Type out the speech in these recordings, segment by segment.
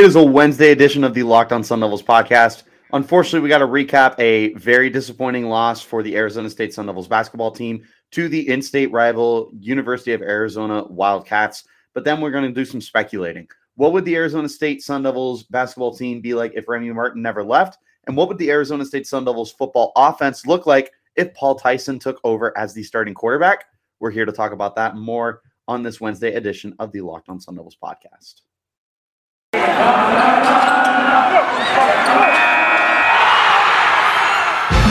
It is a Wednesday edition of the Locked On Sun Devils podcast. Unfortunately, we got to recap a very disappointing loss for the Arizona State Sun Devils basketball team to the in state rival University of Arizona Wildcats. But then we're going to do some speculating. What would the Arizona State Sun Devils basketball team be like if Remy Martin never left? And what would the Arizona State Sun Devils football offense look like if Paul Tyson took over as the starting quarterback? We're here to talk about that more on this Wednesday edition of the Locked On Sun Devils podcast.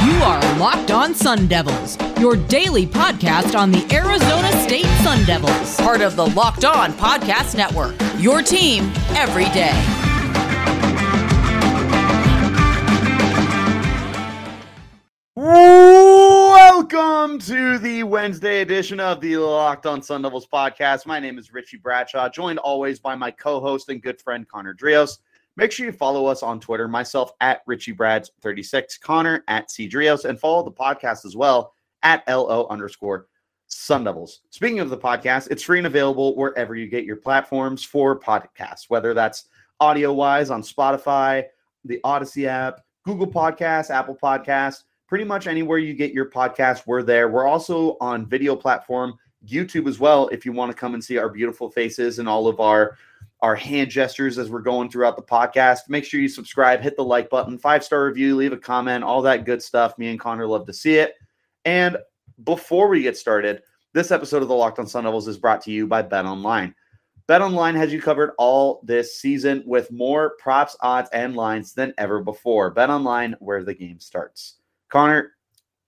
You are Locked On Sun Devils, your daily podcast on the Arizona State Sun Devils, part of the Locked On Podcast Network. Your team every day. Welcome to the Wednesday edition of the Locked On Sun Devils podcast. My name is Richie Bradshaw, joined always by my co-host and good friend Connor Drios. Make sure you follow us on Twitter, myself at Richie Brads 36, Connor at C Drios, and follow the podcast as well at LO underscore Sun Devils. Speaking of the podcast, it's free and available wherever you get your platforms for podcasts, whether that's audio wise on Spotify, the Audacy app, Google Podcasts, Apple Podcasts, pretty much anywhere you get your podcast, we're there. We're also on video platform, YouTube as well, if you want to come and see our beautiful faces and all of our our hand gestures as we're going throughout the podcast. Make sure you subscribe, hit the like button, five star review, leave a comment, all that good stuff. Me and Connor love to see it. And before we get started, this episode of the Locked On Sun Devils is brought to you by Bet Online. Bet Online has you covered all this season with more props, odds, and lines than ever before. Bet Online, where the game starts. Connor,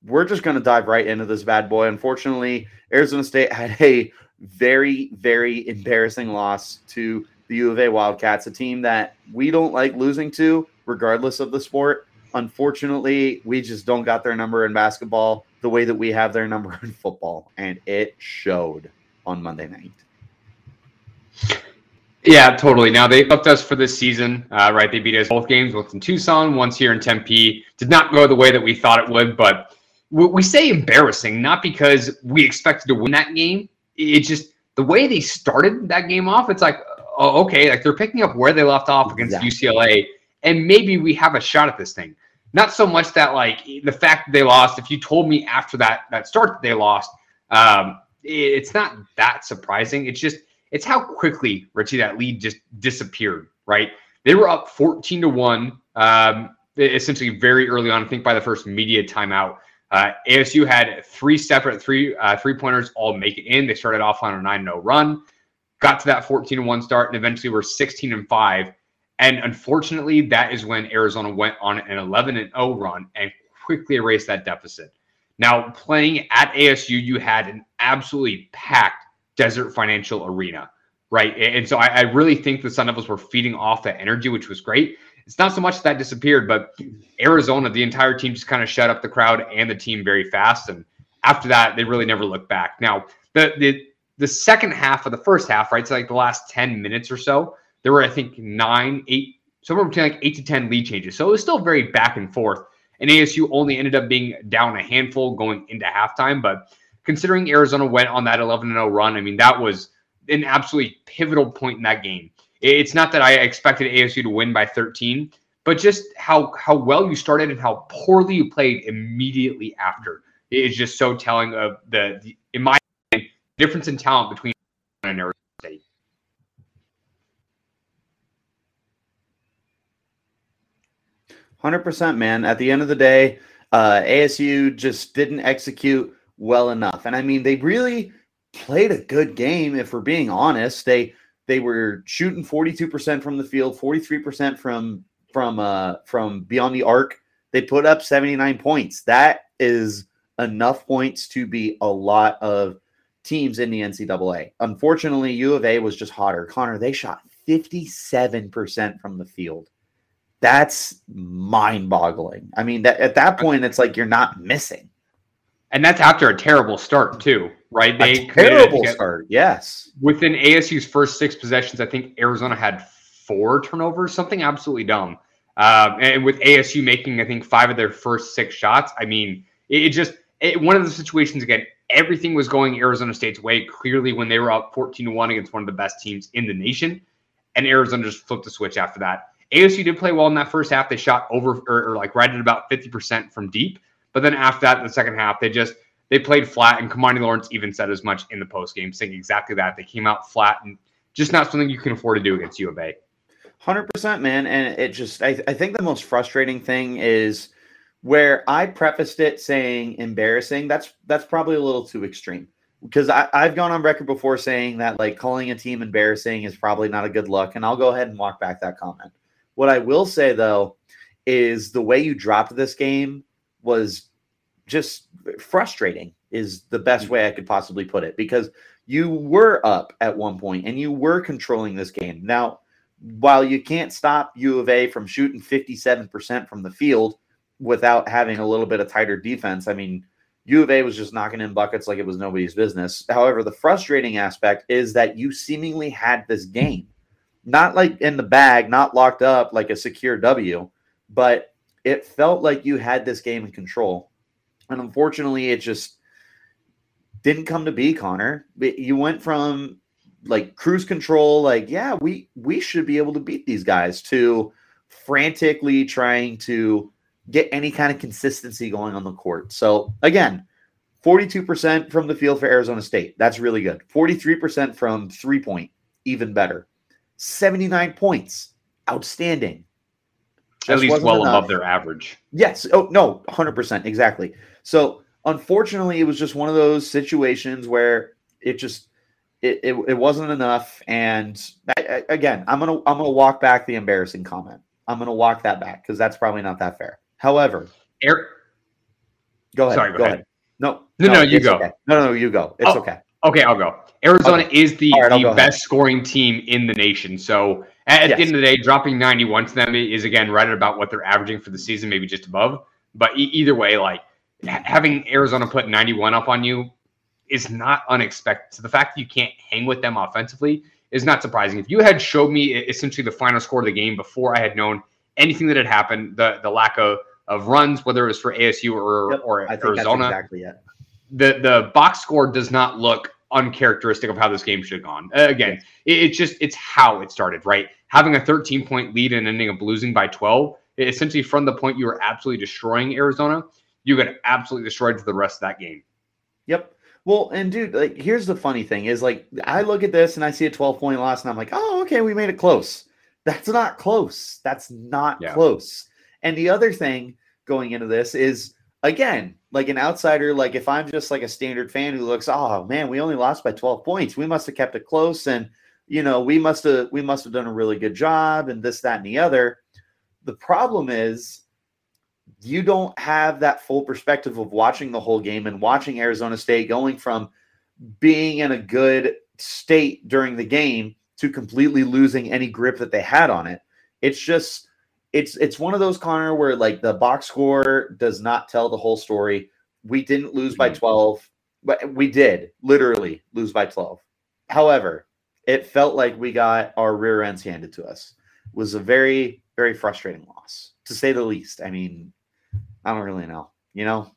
we're just going to dive right into this bad boy. Unfortunately, Arizona State had a very, very embarrassing loss to the U of A Wildcats, a team that we don't like losing to, regardless of the sport. Unfortunately, we just don't got their number in basketball the way that we have their number in football, and it showed on Monday night. Yeah, totally. Now they upped us for this season, uh, right? They beat us both games, once in Tucson, once here in Tempe. Did not go the way that we thought it would, but we, say embarrassing not because we expected to win that game. It just the way they started that game off. It's like, oh, okay, like they're picking up where they left off against exactly. UCLA, and maybe we have a shot at this thing. Not so much that like the fact that they lost. If you told me after that that start that they lost, um, it's not that surprising. It's just it's how quickly Richie that lead just disappeared. Right, they were up fourteen to one, um, essentially very early on. I think by the first media timeout, uh, ASU had three separate three uh, three pointers all make it in. They started off on a 9 0 run, got to that 14 1 start, and eventually were 16 and 5. And unfortunately, that is when Arizona went on an 11 and 0 run and quickly erased that deficit. Now, playing at ASU, you had an absolutely packed Desert Financial Arena, right? And so I, I really think the Sun Devils were feeding off that energy, which was great it's not so much that disappeared, but Arizona, the entire team just kind of shut up the crowd and the team very fast. And after that, they really never looked back. Now, the the the second half of the first half, right? So like the last 10 minutes or so, there were, I think, nine, eight, somewhere between like eight to 10 lead changes. So it was still very back and forth. And ASU only ended up being down a handful going into halftime. But considering Arizona went on that 11 0 run, I mean, that was an absolutely pivotal point in that game. It's not that I expected ASU to win by 13, but just how how well you started and how poorly you played immediately after is just so telling of the, the in my opinion, difference in talent between and Arizona State. Hundred percent, man. At the end of the day, uh, ASU just didn't execute well enough, and I mean they really played a good game. If we're being honest, they they were shooting 42% from the field, 43% from from uh from beyond the arc. They put up 79 points. That is enough points to be a lot of teams in the NCAA. Unfortunately, U of A was just hotter. Connor, they shot 57% from the field. That's mind-boggling. I mean, that at that point, it's like you're not missing. And that's after a terrible start, too right? They a terrible start. Yes. Within ASU's first six possessions, I think Arizona had four turnovers, something absolutely dumb. Um, and with ASU making, I think, five of their first six shots, I mean, it, it just it, one of the situations again. Everything was going Arizona State's way clearly when they were up 14 to 1 against one of the best teams in the nation. and Arizona just flipped the switch after that. ASU did play well in that first half. They shot over or, or like right at about 50% from deep. But then after that, in the second half, they just they played flat. And Kimani Lawrence even said as much in the post game, saying exactly that. They came out flat and just not something you can afford to do against U of A. Hundred percent, man. And it just I, I think the most frustrating thing is where I prefaced it saying embarrassing. That's that's probably a little too extreme because I, I've gone on record before saying that like calling a team embarrassing is probably not a good look, and I'll go ahead and walk back that comment. What I will say though is the way you dropped this game was just frustrating is the best mm-hmm. way I could possibly put it because you were up at one point and you were controlling this game. Now, while you can't stop U of A from shooting 57% from the field without having a little bit of tighter defense, I mean, U of A was just knocking in buckets like it was nobody's business. However, the frustrating aspect is that you seemingly had this game, not like in the bag, not locked up like a secure W, but it felt like you had this game in control. And unfortunately, it just didn't come to be, Connor. You went from like cruise control, like, yeah, we we should be able to beat these guys to frantically trying to get any kind of consistency going on the court. So again, 42% from the field for Arizona State. That's really good. 43% from three point, even better. 79 points. Outstanding. At least well enough. above their average. Yes. Oh, no, 100%. Exactly. So unfortunately, it was just one of those situations where it just it, it, it wasn't enough. And I, I, again, I'm gonna I'm gonna walk back the embarrassing comment. I'm gonna walk that back because that's probably not that fair. However, Eric, go ahead. Sorry, go, go ahead. ahead. No, no, no, no you go. Okay. No, no, you go. It's oh, okay. Okay, I'll go. Arizona okay. is the, right, the best ahead. scoring team in the nation. So at, yes. the end of the day, dropping 91 to them is again right at about what they're averaging for the season, maybe just above. But e- either way, like having Arizona put 91 up on you is not unexpected. So the fact that you can't hang with them offensively is not surprising. If you had showed me essentially the final score of the game before I had known anything that had happened, the the lack of, of runs, whether it was for ASU or yep, or I think Arizona, exactly it. The the box score does not look uncharacteristic of how this game should have gone. Uh, again, it, it's just it's how it started, right? Having a 13 point lead and ending up losing by 12, essentially from the point you were absolutely destroying Arizona, you got absolutely destroyed for the rest of that game. Yep. Well, and dude, like here's the funny thing is like I look at this and I see a 12 point loss and I'm like, oh, okay, we made it close. That's not close. That's not yeah. close. And the other thing going into this is again, like an outsider, like if I'm just like a standard fan who looks, oh man, we only lost by 12 points. We must have kept it close and you know, we must have we must have done a really good job and this, that, and the other. The problem is you don't have that full perspective of watching the whole game and watching Arizona State going from being in a good state during the game to completely losing any grip that they had on it. It's just it's it's one of those Connor where like the box score does not tell the whole story. We didn't lose by mm-hmm. 12, but we did literally lose by 12. However, it felt like we got our rear ends handed to us. It was a very very frustrating loss to say the least. I mean, I don't really know. You know.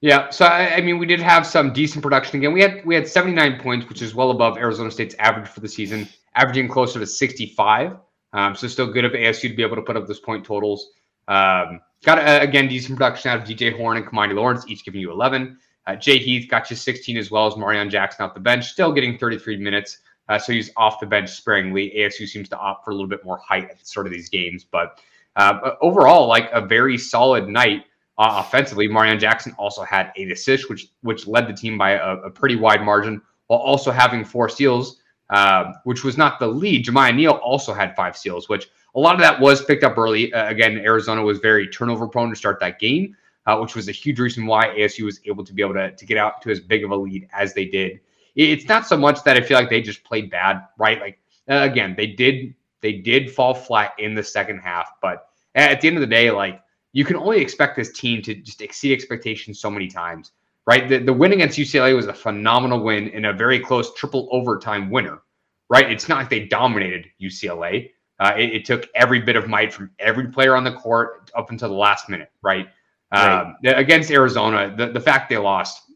Yeah, so I, I, mean, we did have some decent production again. We had we had 79 points, which is well above Arizona State's average for the season, averaging closer to 65. Um, so still good of ASU to be able to put up those point totals. Um, got uh, again decent production out of DJ Horne and Kimani Lawrence, each giving you 11. Uh, Jay Heath got you 16 as well as Marreon Jackson off the bench, still getting 33 minutes. Uh, so he's off the bench sparingly. ASU seems to opt for a little bit more height at the start of these games, but uh, overall, like a very solid night uh, offensively. Marreon Jackson also had eight assists, which which led the team by a, a pretty wide margin, while also having four steals, uh, which was not the lead. Jamiya Neal also had five steals, which a lot of that was picked up early. Uh, again, Arizona was very turnover prone to start that game, uh, which was a huge reason why ASU was able to be able to, to get out to as big of a lead as they did. It's not so much that I feel like they just played bad, right? Like uh, again, they did they did fall flat in the second half, but at the end of the day, like you can only expect this team to just exceed expectations so many times, right? The, the win against UCLA was a phenomenal win in a very close triple overtime winner, right? It's not like they dominated UCLA. Uh, it, it, took every bit of might from every player on the court up until the last minute, right? right. Um, against Arizona, the, the fact they lost,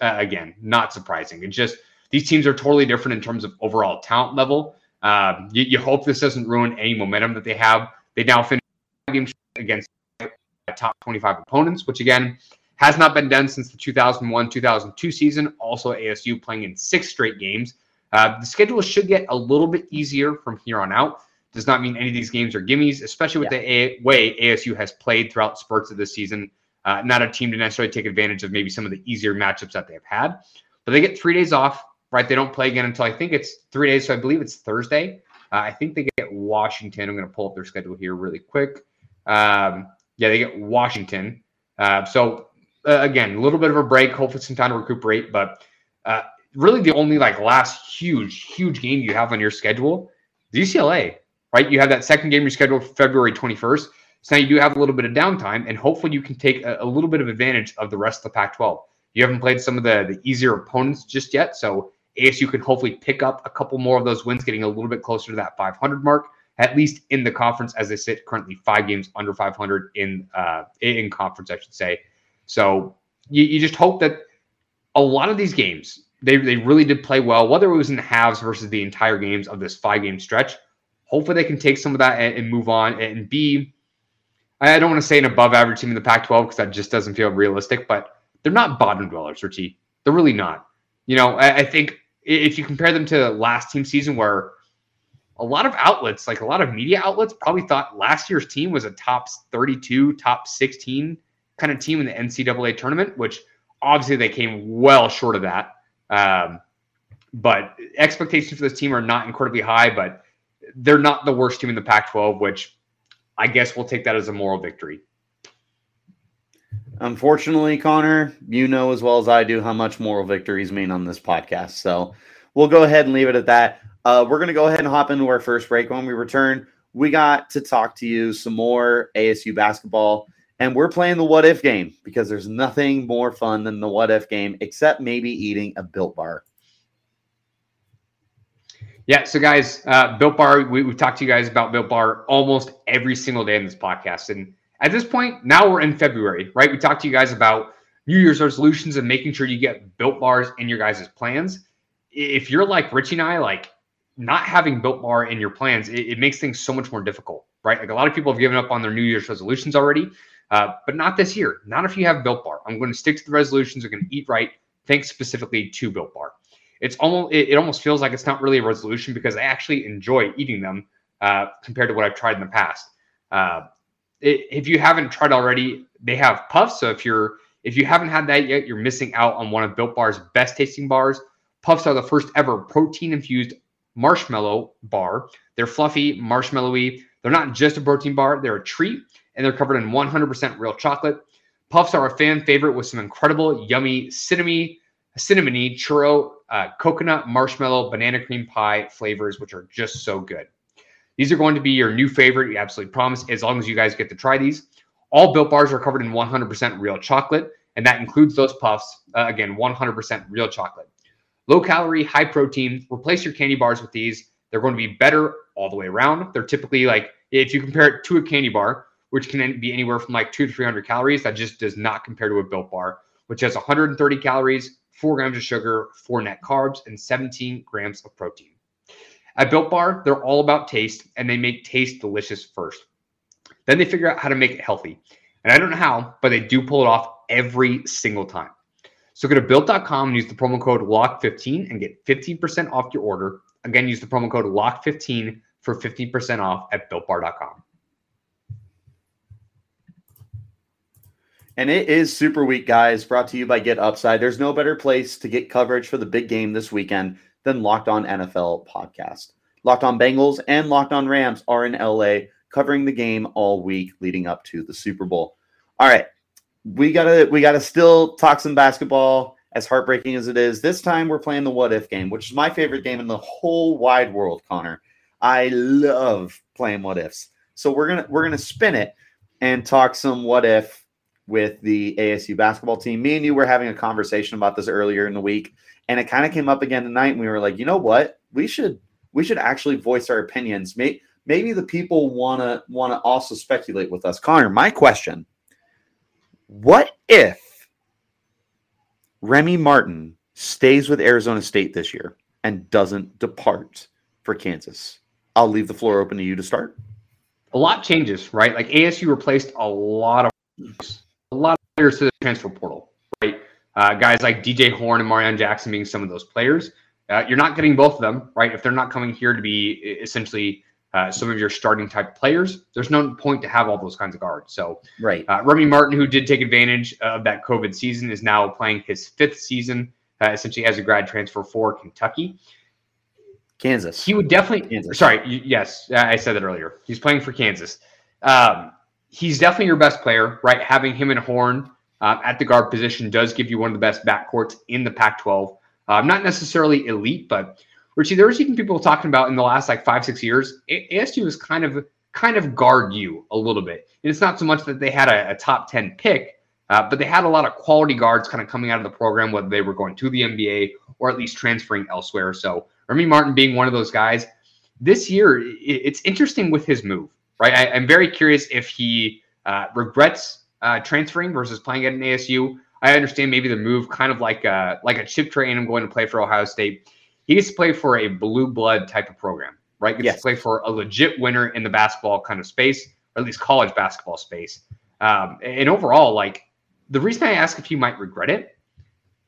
uh, again, not surprising. It's just these teams are totally different in terms of overall talent level. Um, you, you, hope this doesn't ruin any momentum that they have. They now finish against top 25 opponents, which again has not been done since the 2001 2002 season. Also, ASU playing in six straight games. Uh, the schedule should get a little bit easier from here on out. Does not mean any of these games are gimmies, especially with yeah. the a- way ASU has played throughout spurts of this season. Uh, not a team to necessarily take advantage of maybe some of the easier matchups that they've had. But they get three days off, right? They don't play again until I think it's three days. So I believe it's Thursday. Uh, I think they get Washington. I'm going to pull up their schedule here really quick. Um, yeah, they get Washington. Uh, so uh, again, a little bit of a break. Hopefully, some time to recuperate. But uh, really, the only like last huge, huge game you have on your schedule, the UCLA, right? You have that second game you scheduled February 21st. So now you do have a little bit of downtime, and hopefully you can take a, a little bit of advantage of the rest of the Pac-12. You haven't played some of the the easier opponents just yet, so ASU can hopefully pick up a couple more of those wins, getting a little bit closer to that 500 mark, at least in the conference as they sit currently five games under 500 in uh, in conference, I should say. So you, you just hope that a lot of these games they they really did play well, whether it was in halves versus the entire games of this five game stretch. Hopefully they can take some of that and, and move on and be. I don't want to say an above average team in the Pac 12 because that just doesn't feel realistic, but they're not bottom dwellers, Richie. They're really not. You know, I, I think if you compare them to last team season where a lot of outlets, like a lot of media outlets, probably thought last year's team was a top 32, top 16 kind of team in the NCAA tournament, which obviously they came well short of that. Um, but expectations for this team are not incredibly high, but they're not the worst team in the Pac 12, which I guess we'll take that as a moral victory. Unfortunately, Connor, you know as well as I do how much moral victories mean on this podcast. So we'll go ahead and leave it at that. Uh, we're going to go ahead and hop into our first break. When we return, we got to talk to you some more ASU basketball. And we're playing the what if game because there's nothing more fun than the what if game, except maybe eating a built bar. Yeah, so guys, uh, Built Bar, we, we've talked to you guys about Built Bar almost every single day in this podcast. And at this point, now we're in February, right? We talked to you guys about New Year's resolutions and making sure you get built bars in your guys' plans. If you're like Richie and I, like not having built bar in your plans, it, it, makes things so much more difficult, right? Like a lot of people have given up on their New Year's resolutions already, uh, but not this year. Not if you have built bar. I'm going to stick to the resolutions. I'm going to eat right. Thanks specifically to built bar. It's almost it, it almost feels like it's not really a resolution because I actually enjoy eating them uh, compared to what I've tried in the past. Uh, it, if you haven't tried already, they have puffs. So if you're if you haven't had that yet, you're missing out on one of Built Bar's best tasting bars. Puffs are the first ever protein infused marshmallow bar. They're fluffy, marshmallowy. They're not just a protein bar, they're a treat, and they're covered in 100% real chocolate. Puffs are a fan favorite with some incredible, yummy, cinnamony, cinnamony, churro, uh, coconut, marshmallow, banana cream pie flavors, which are just so good. These are going to be your new favorite. You absolutely promise, as long as you guys get to try these. All built bars are covered in 100% real chocolate, and that includes those puffs. Uh, again, 100% real chocolate. Low calorie, high protein. Replace your candy bars with these. They're going to be better all the way around. They're typically like, if you compare it to a candy bar, which can be anywhere from like two to 300 calories, that just does not compare to a built bar, which has 130 calories, four grams of sugar, four net carbs, and 17 grams of protein. At Built Bar, they're all about taste and they make taste delicious first. Then they figure out how to make it healthy. And I don't know how, but they do pull it off every single time. So go to built.com and use the promo code LOCK15 and get 15% off your order. Again, use the promo code LOCK15 for 15% off at builtbar.com. And it is Super Week, guys, brought to you by Get Upside. There's no better place to get coverage for the big game this weekend than Locked On NFL podcast. Locked On Bengals and Locked On Rams are in LA covering the game all week leading up to the Super Bowl. All right. We gotta we gotta still talk some basketball, as heartbreaking as it is. This time we're playing the what if game, which is my favorite game in the whole wide world, Connor. I love playing what ifs. So we're gonna we're gonna spin it and talk some what if with the ASU basketball team. Me and you were having a conversation about this earlier in the week, and it kind of came up again tonight and we were like you know what we should we should actually voice our opinions maybe maybe the people want to also speculate with us connor my question what if remy martin stays with arizona state this year and doesn't depart for Kansas? I'll leave the floor open to you to start. A lot changes, right? Like ASU replaced a lot of players to the transfer portal, right? Uh, guys like DJ Horne and Marreon Jackson being some of those players. Uh, you're not getting both of them, right? If they're not coming here to be essentially uh, some of your starting type players, there's no point to have all those kinds of guards. So, right. Uh, Remy Martin, who did take advantage of that COVID season, is now playing his fifth season, uh, essentially as a grad transfer for Kentucky. Kansas. He would definitely. Kansas. Sorry, yes, I said that earlier. He's playing for Kansas. Um, he's definitely your best player, right? Having him and Horne uh, at the guard position does give you one of the best backcourts in the Pac-12. Uh, not necessarily elite, but Richie, there was even people talking about in the last like five, six years, ASU was kind of kind of guard you a little bit. And it's not so much that they had a, a top 10 pick, uh, but they had a lot of quality guards kind of coming out of the program, whether they were going to the NBA or at least transferring elsewhere. So Remy Martin being one of those guys. This year, it's interesting with his move, right? I, am very curious if he uh, regrets uh, transferring versus playing at an ASU. I understand maybe the move, kind of like a, like a chip train. I'm going to play for Ohio State. He gets to play for a blue blood type of program, right? Gets yes. to play for a legit winner in the basketball kind of space, or at least college basketball space. Um, and overall, like the reason I ask if he might regret it,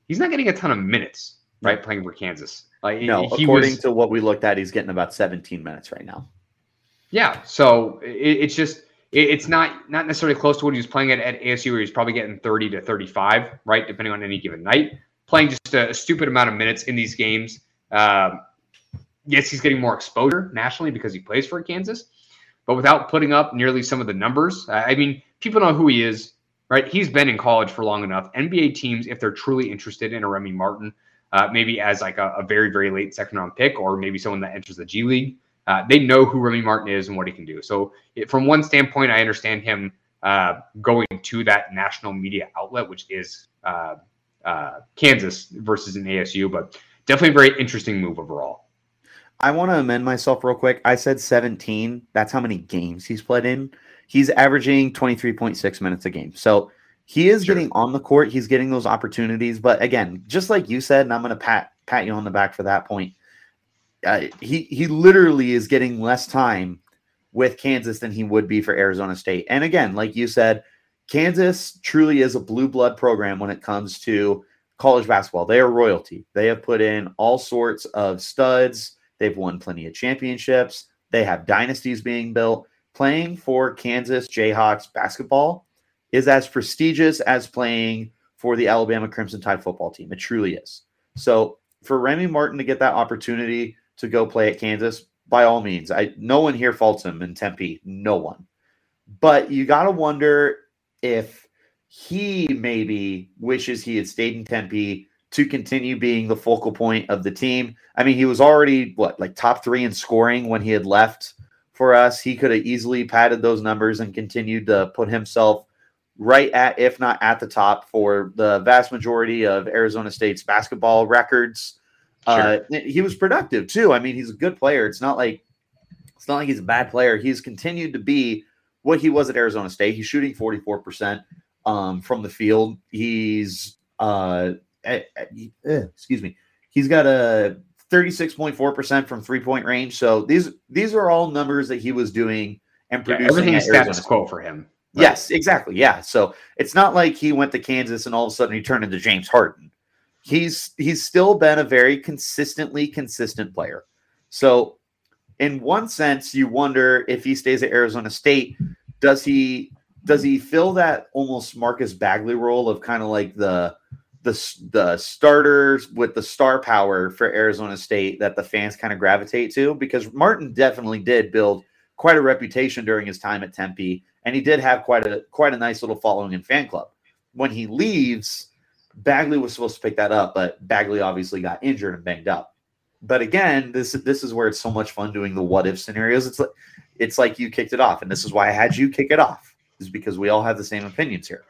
he's not getting a ton of minutes, right, playing for Kansas. Like, no, according was, to what we looked at, he's getting about 17 minutes right now. Yeah, so it, it's just it's not not necessarily close to what he was playing at, at ASU, where he's probably getting 30 to 35, right, depending on any given night. Playing just a, a stupid amount of minutes in these games. Um, yes, he's getting more exposure nationally because he plays for Kansas, but without putting up nearly some of the numbers. I mean, people know who he is, right? He's been in college for long enough. NBA teams, if they're truly interested in a Remy Martin, uh, maybe as like a, a, very, very late second round pick, or maybe someone that enters the G League, uh, they know who Remy Martin is and what he can do. So, it, from one standpoint, I understand him uh, going to that national media outlet, which is uh, uh, Kansas versus an ASU, but definitely a very interesting move overall. I want to amend myself real quick. I said 17. That's how many games he's played in. He's averaging 23.6 minutes a game. So he is sure. getting on the court. He's getting those opportunities. But again, just like you said, and I'm going to pat pat you on the back for that point. He he literally is getting less time with Kansas than he would be for Arizona State. And again, like you said, Kansas truly is a blue blood program when it comes to college basketball. They are royalty. They have put in all sorts of studs. They've won plenty of championships. They have dynasties being built. Playing for Kansas Jayhawks basketball is as prestigious as playing for the Alabama Crimson Tide football team. It truly is. So for Remy Martin to get that opportunity to go play at Kansas, by all means, I no one here faults him in Tempe. No one. But you got to wonder if he maybe wishes he had stayed in Tempe to continue being the focal point of the team. I mean, he was already what like top three in scoring when he had left for us. He could have easily padded those numbers and continued to put himself right at, if not at the top, for the vast majority of Arizona State's basketball records. Uh, sure. Uh, he was productive too. I mean, he's a good player. It's not like it's not like he's a bad player. He's continued to be what he was at Arizona State. He's shooting 44% um, from the field. He's uh, eh, eh, excuse me. He's got a 36.4% from three point range. So these these are all numbers that he was doing and producing. Yeah, everything is status quo for him. Right? Yes, exactly. Yeah. So it's not like he went to Kansas and all of a sudden he turned into James Harden. He's he's still been a very consistently consistent player. So in one sense, you wonder if he stays at Arizona State, does he does he fill that almost Marcus Bagley role of kind of like the the the starters with the star power for Arizona State that the fans kind of gravitate to because Martin definitely did build quite a reputation during his time at Tempe and he did have quite a quite a nice little following in fan club. When he leaves, Bagley was supposed to pick that up, but Bagley obviously got injured and banged up. But again, this this is where it's so much fun doing the what if scenarios. It's like it's like you kicked it off, and this is why I had you kick it off, is because we all have the same opinions here.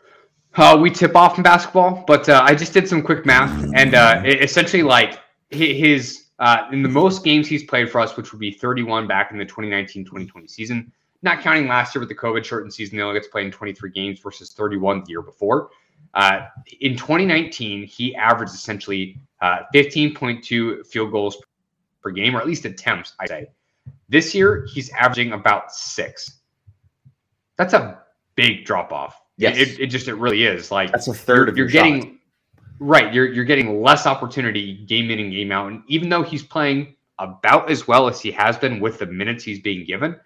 Uh, we tip off in basketball, but uh, I just did some quick math, and uh, essentially, like his uh, in the most games he's played for us, which would be 31 back in the 2019-2020 season, not counting last year with the COVID shortened season, he only gets played in 23 games versus 31 the year before. Uh, in 2019, he averaged essentially uh, 15.2 field goals per game, or at least attempts, I say. This year, he's averaging about six. That's a big drop off. Yes. It, it just it really is. Like That's a third you're, of you're your getting shots. right. You're you're getting less opportunity game in and game out. And even though he's playing about as well as he has been with the minutes he's being given,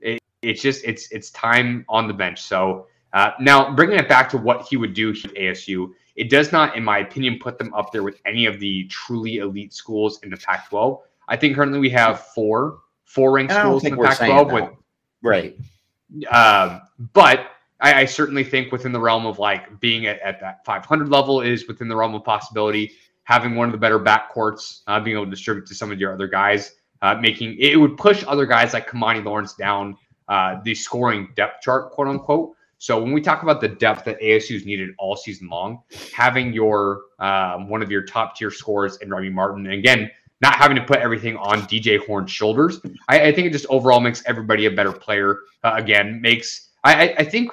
it, it's just it's it's time on the bench. So uh, now bringing it back to what he would do here at ASU, it does not, in my opinion, put them up there with any of the truly elite schools in the Pac-12. I think currently we have four four ranked And I don't schools in the we're Pac-12 with. Right. um, but I, I certainly think within the realm of like being at, at that 500 level is within the realm of possibility. Having one of the better backcourts, uh, being able to distribute to some of your other guys, uh, making it would push other guys like Kimani Lawrence down uh, the scoring depth chart, quote unquote. So when we talk about the depth that ASU's needed all season long, having your um, one of your top tier scores in Remy Martin, and again, not having to put everything on DJ Horne's shoulders, I, I think it just overall makes everybody a better player. Uh, again, makes I, I, I think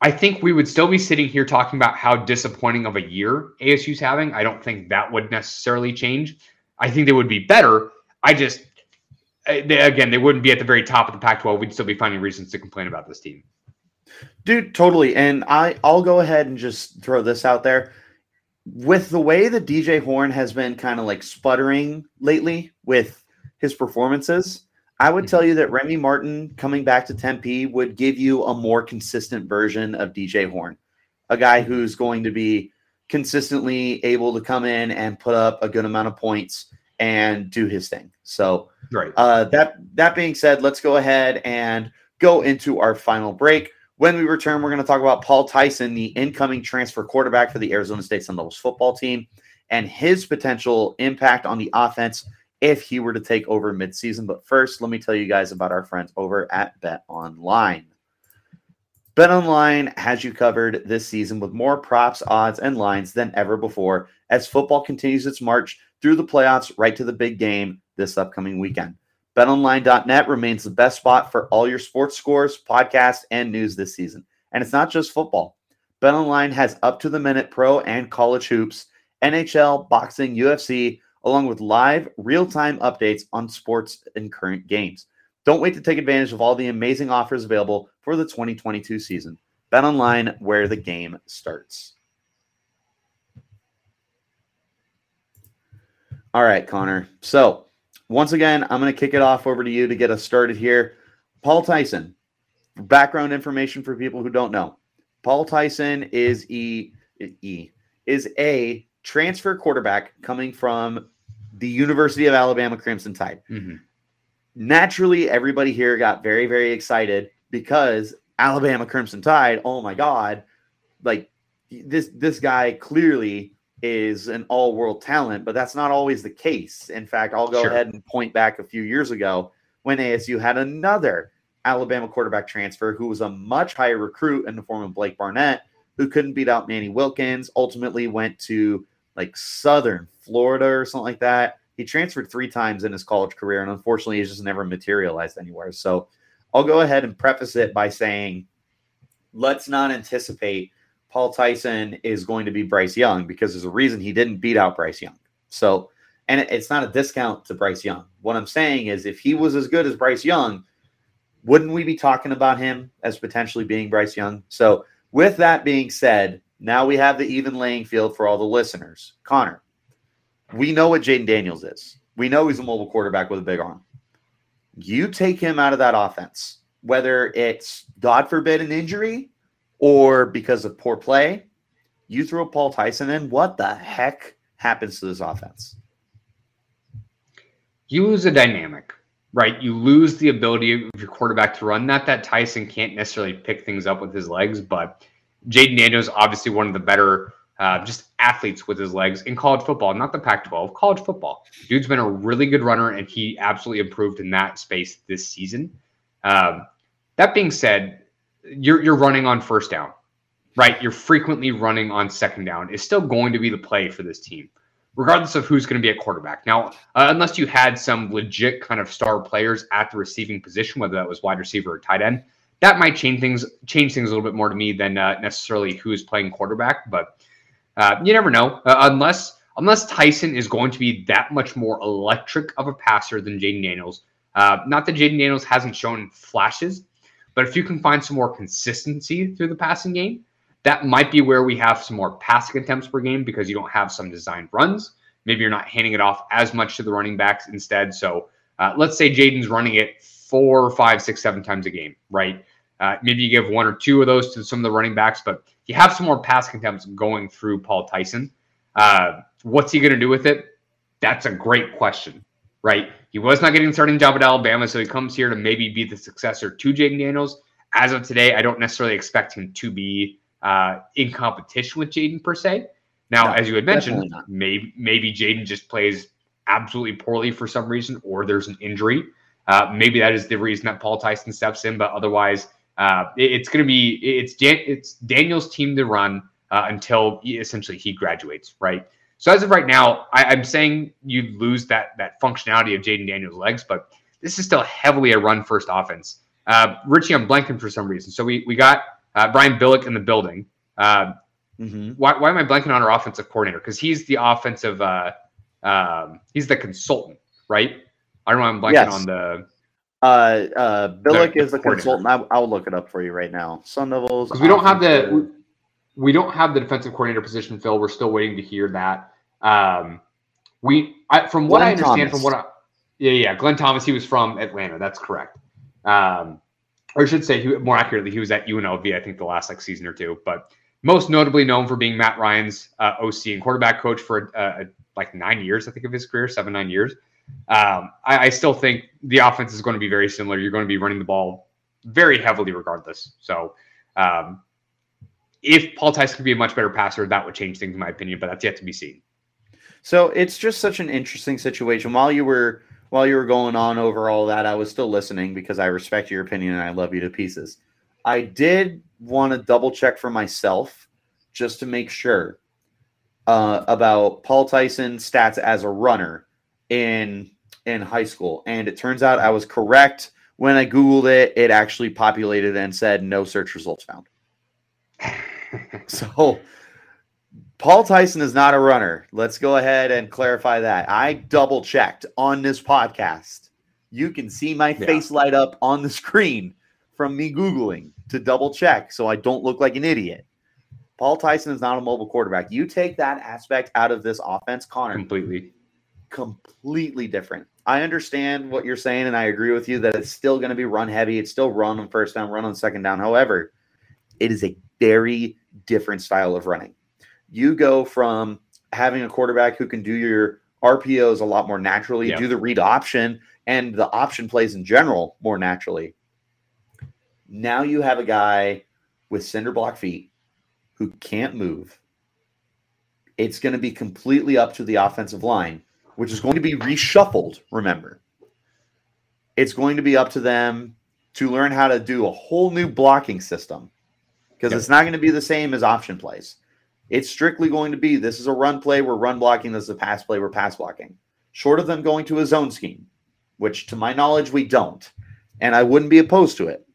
I think we would still be sitting here talking about how disappointing of a year ASU's having. I don't think that would necessarily change. I think they would be better. I just they, again, they wouldn't be at the very top of the Pac-12. We'd still be finding reasons to complain about this team. Dude, totally. And I, I'll go ahead and just throw this out there. With the way that DJ Horne has been kind of like sputtering lately with his performances, I would tell you that Remy Martin coming back to Tempe would give you a more consistent version of DJ Horne, a guy who's going to be consistently able to come in and put up a good amount of points and do his thing. So, Right. uh, that that being said, let's go ahead and go into our final break. When we return, we're going to talk about Paul Tyson, the incoming transfer quarterback for the Arizona State Sun Devils football team, and his potential impact on the offense if he were to take over midseason. But first, let me tell you guys about our friends over at Bet Online. Bet Online has you covered this season with more props, odds, and lines than ever before as football continues its march through the playoffs right to the big game this upcoming weekend. BetOnline.net remains the best spot for all your sports scores, podcasts, and news this season. And it's not just football. BetOnline has up to the minute pro and college hoops, NHL, boxing, UFC, along with live real time updates on sports and current games. Don't wait to take advantage of all the amazing offers available for the 2022 season. BetOnline, where the game starts. All right, Connor. So, once again, I'm going to kick it off over to you to get us started here. Paul Tyson, background information for people who don't know. Paul Tyson is e, e is a transfer quarterback coming from the University of Alabama Crimson Tide. Mhm. Naturally, everybody here got very, very excited because Alabama Crimson Tide, oh my God, like this this guy clearly is an all-world talent, but that's not always the case. In fact, I'll go Sure. ahead and point back a few years ago when ASU had another Alabama quarterback transfer who was a much higher recruit in the form of Blake Barnett, who couldn't beat out Manny Wilkins, ultimately went to like Southern Florida or something like that. He transferred three times in his college career, and unfortunately, he's just never materialized anywhere. So I'll go ahead and preface it by saying, let's not anticipate Paul Tyson is going to be Bryce Young because there's a reason he didn't beat out Bryce Young. So, and it- it's not a discount to Bryce Young. What I'm saying is, if he was as good as Bryce Young, wouldn't we be talking about him as potentially being Bryce Young? So, with that being said, now we have the even laying field for all the listeners. Connor, we know what Jayden Daniels is. We know he's a mobile quarterback with a big arm. You take him out of that offense, whether it's God forbid an injury or because of poor play, you throw Paul Tyson in. What the heck happens to this offense? you lose a dynamic, right? You lose the ability of your quarterback to run. Not that Tyson can't necessarily pick things up with his legs, but Jayden Daniels is obviously one of the better uh, just athletes with his legs in college football, not the Pac-12, college football. Dude's been a really good runner, and he absolutely improved in that space this season. Um, that being said, you're you're running on first down, right? You're frequently running on second down. Is still going to be the play for this team regardless of who's going to be at quarterback. Now, uh, unless you had some legit kind of star players at the receiving position, whether that was wide receiver or tight end, that might change things change things a little bit more to me than uh, necessarily who is playing quarterback. But uh, you never know, uh, unless unless Tyson is going to be that much more electric of a passer than Jayden Daniels. Uh, not that Jayden Daniels hasn't shown flashes, but if you can find some more consistency through the passing game, that might be where we have some more passing attempts per game because you don't have some designed runs. Maybe you're not handing it off as much to the running backs instead. So uh, let's say Jayden's running it four, five, six, seven times a game, right? Uh, maybe you give one or two of those to some of the running backs, but you have some more passing attempts going through Paul Tyson. Uh, what's he going to do with it? That's a great question, right? He was not getting starting job at Alabama, so he comes here to maybe be the successor to Jayden Daniels. As of today, I don't necessarily expect him to be uh, in competition with Jayden per se. Now, no, as you had mentioned, maybe maybe Jayden just plays absolutely poorly for some reason, or there's an injury. Uh, maybe that is the reason that Paul Tyson steps in, but otherwise, uh, it, it's going to be it's Dan, it's Daniel's team to run uh, until he, essentially he graduates, right? So as of right now, I, am saying you lose that that functionality of Jayden Daniels' legs, but this is still heavily a run first offense. Uh, Richie, I'm blanking for some reason. So we we got uh, Brian Billick in the building. Uh, mm-hmm. why, why am I blanking on our offensive coordinator? Because he's the offensive, uh, um, he's the consultant, right? I don't know. I'm blanking yes. on the. Uh, uh, Billick the, is the, the consultant. I, will look it up for you right now. Sun Devils. Because we don't have the we don't have the defensive coordinator position filled. We're still waiting to hear that. Um, we, I, from what Glenn I understand, Thomas. from what I, yeah, yeah, Glenn Thomas, he was from Atlanta. That's correct. Um, or I should say, he, more accurately, he was at UNLV. I think the last like season or two, but most notably known for being Matt Ryan's uh, OC and quarterback coach for uh, like nine years, I think of his career, seven nine years. Um, I, I, still think the offense is going to be very similar. You're going to be running the ball very heavily, regardless. So um, if Paul Tyson could be a much better passer, that would change things, in my opinion. But that's yet to be seen. So it's just such an interesting situation. While you were while you were going on over all that, I was still listening because I respect your opinion and I love you to pieces. I did want to double check for myself just to make sure uh, about Paul Tyson's stats as a runner in in high school, and it turns out I was correct when I googled it. It actually populated and said no search results found. so Paul Tyson is not a runner. Let's go ahead and clarify that. I double checked on this podcast. You can see my yeah. face light up on the screen from me Googling to double check so I don't look like an idiot. Paul Tyson is not a mobile quarterback. You take that aspect out of this offense, Connor. Completely. Completely different. I understand what you're saying, and I agree with you that it's still going to be run heavy. It's still run on first down, run on second down. However, it is a very different style of running. You go from having a quarterback who can do your RPOs a lot more naturally, yeah. do the read option and the option plays in general more naturally. Now you have a guy with cinder block feet who can't move. It's going to be completely up to the offensive line, which is going to be reshuffled, remember. It's going to be up to them to learn how to do a whole new blocking system because yep. it's not going to be the same as option plays. It's strictly going to be this is a run play, we're run blocking, this is a pass play, we're pass blocking. Short of them going to a zone scheme, which to my knowledge we don't. And I wouldn't be opposed to it,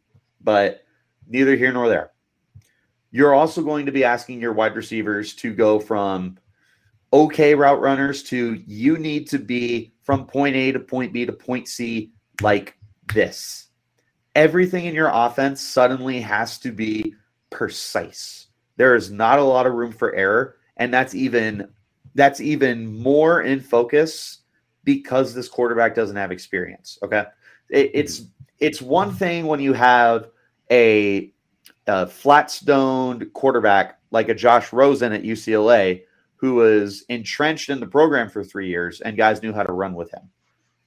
but neither here nor there. You're also going to be asking your wide receivers to go from okay route runners to you need to be from point A to point B to point C like this. Everything in your offense suddenly has to be precise. There is not a lot of room for error, and that's even that's even more in focus because this quarterback doesn't have experience. Okay, it, hmm. it's it's one thing when you have a, a flat stoned quarterback like a Josh Rosen at UCLA who was entrenched in the program for three years and guys knew how to run with him.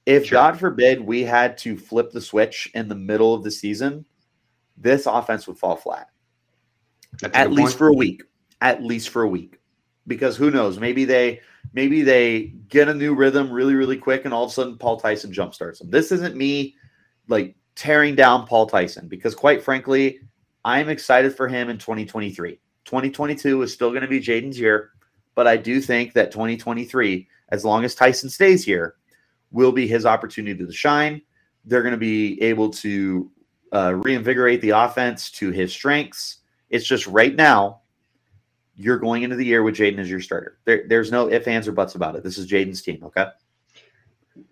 If sure. God forbid we had to flip the switch in the middle of the season, this offense would fall flat. At least point. for a week. At least for a week. Because who knows? Maybe they maybe they get a new rhythm really, really quick, and all of a sudden Paul Tyson jump starts them. This isn't me like tearing down Paul Tyson because quite frankly, I'm excited for him in 2023. 2022 is still going to be Jayden's year, but I do think that 2023, as long as Tyson stays here, will be his opportunity to shine. They're going to be able to uh, reinvigorate the offense to his strengths. It's just right now, you're going into the year with Jayden as your starter. There, there's no if, ands, or buts about it. This is Jayden's team. Okay.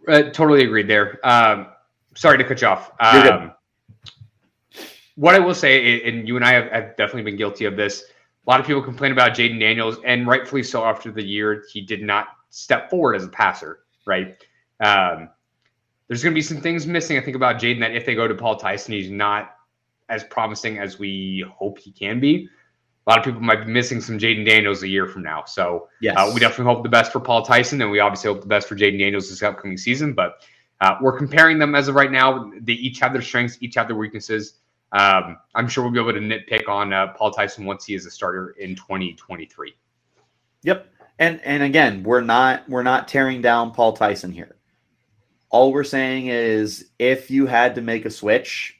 Uh, totally agreed there. Um, sorry to cut you off. Um, what I will say, and you and I have, have, definitely been guilty of this. A lot of people complain about Jayden Daniels, and rightfully so. After the year, he did not step forward as a passer. Right. Um, there's going to be some things missing. I think about Jayden that if they go to Paul Tyson, he's not as promising as we hope he can be. A lot of people might be missing some Jayden Daniels a year from now. So yes. Uh, we definitely hope the best for Paul Tyson, and we obviously hope the best for Jayden Daniels this upcoming season. But uh, we're comparing them as of right now. They each have their strengths, each have their weaknesses. Um, I'm sure we'll be able to nitpick on uh, Paul Tyson once he is a starter in 2023. Yep, and and again, we're not we're not tearing down Paul Tyson here. All we're saying is if you had to make a switch,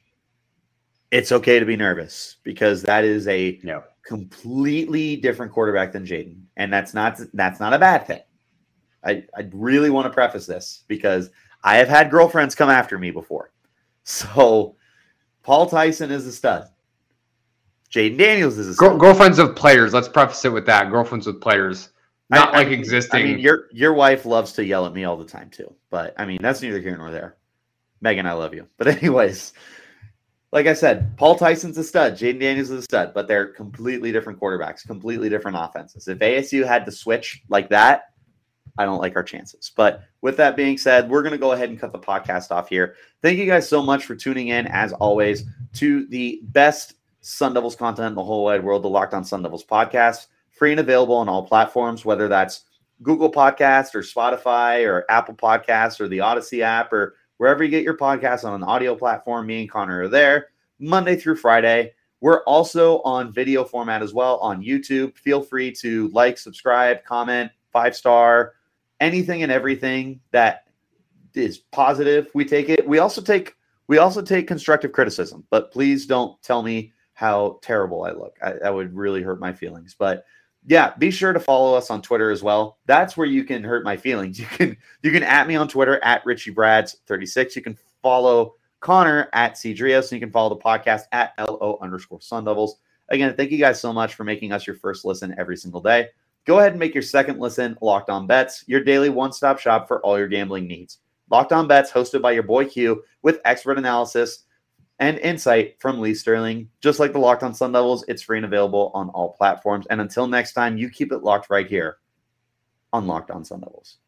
it's okay to be nervous because that is a no. completely different quarterback than Jayden, and that's not that's not a bad thing. I I really want to preface this because I have had girlfriends come after me before, so Paul Tyson is a stud. Jayden Daniels is a stud. girlfriends of players. Let's preface it with that. Girlfriends with players. Not I, like I mean, existing. I mean, your your wife loves to yell at me all the time too. But I mean, that's neither here nor there. Megan, I love you. But anyways, like I said, Paul Tyson's a stud. Jayden Daniels is a stud, but they're completely different quarterbacks, completely different offenses. If ASU had to switch like that, I don't like our chances. But with that being said, we're going to go ahead and cut the podcast off here. Thank you guys so much for tuning in, as always, to the best Sun Devils content in the whole wide world, the Locked On Sun Devils podcast, free and available on all platforms, whether that's Google Podcast or Spotify or Apple Podcasts or the Audacy app or wherever you get your podcasts on an audio platform. Me and Connor are there Monday through Friday. We're also on video format as well on YouTube. Feel free to like, subscribe, comment, five star, anything and everything that is positive, we take it. We also take we also take constructive criticism, but please don't tell me how terrible I look. I, that would really hurt my feelings. But yeah, be sure to follow us on Twitter as well. That's where you can hurt my feelings. You can you can at me on Twitter at Richie Brads 36. You can follow Connor at Cedrios, and you can follow the podcast at LO underscore Sun Devils. Again, thank you guys so much for making us your first listen every single day. Go ahead and make your second listen Locked On Bets, your daily one stop shop for all your gambling needs. Locked On Bets, hosted by your boy Q, with expert analysis and insight from Lee Sterling. Just like the Locked On Sun Devils, it's free and available on all platforms. And until next time, you keep it locked right here on Locked On Sun Devils.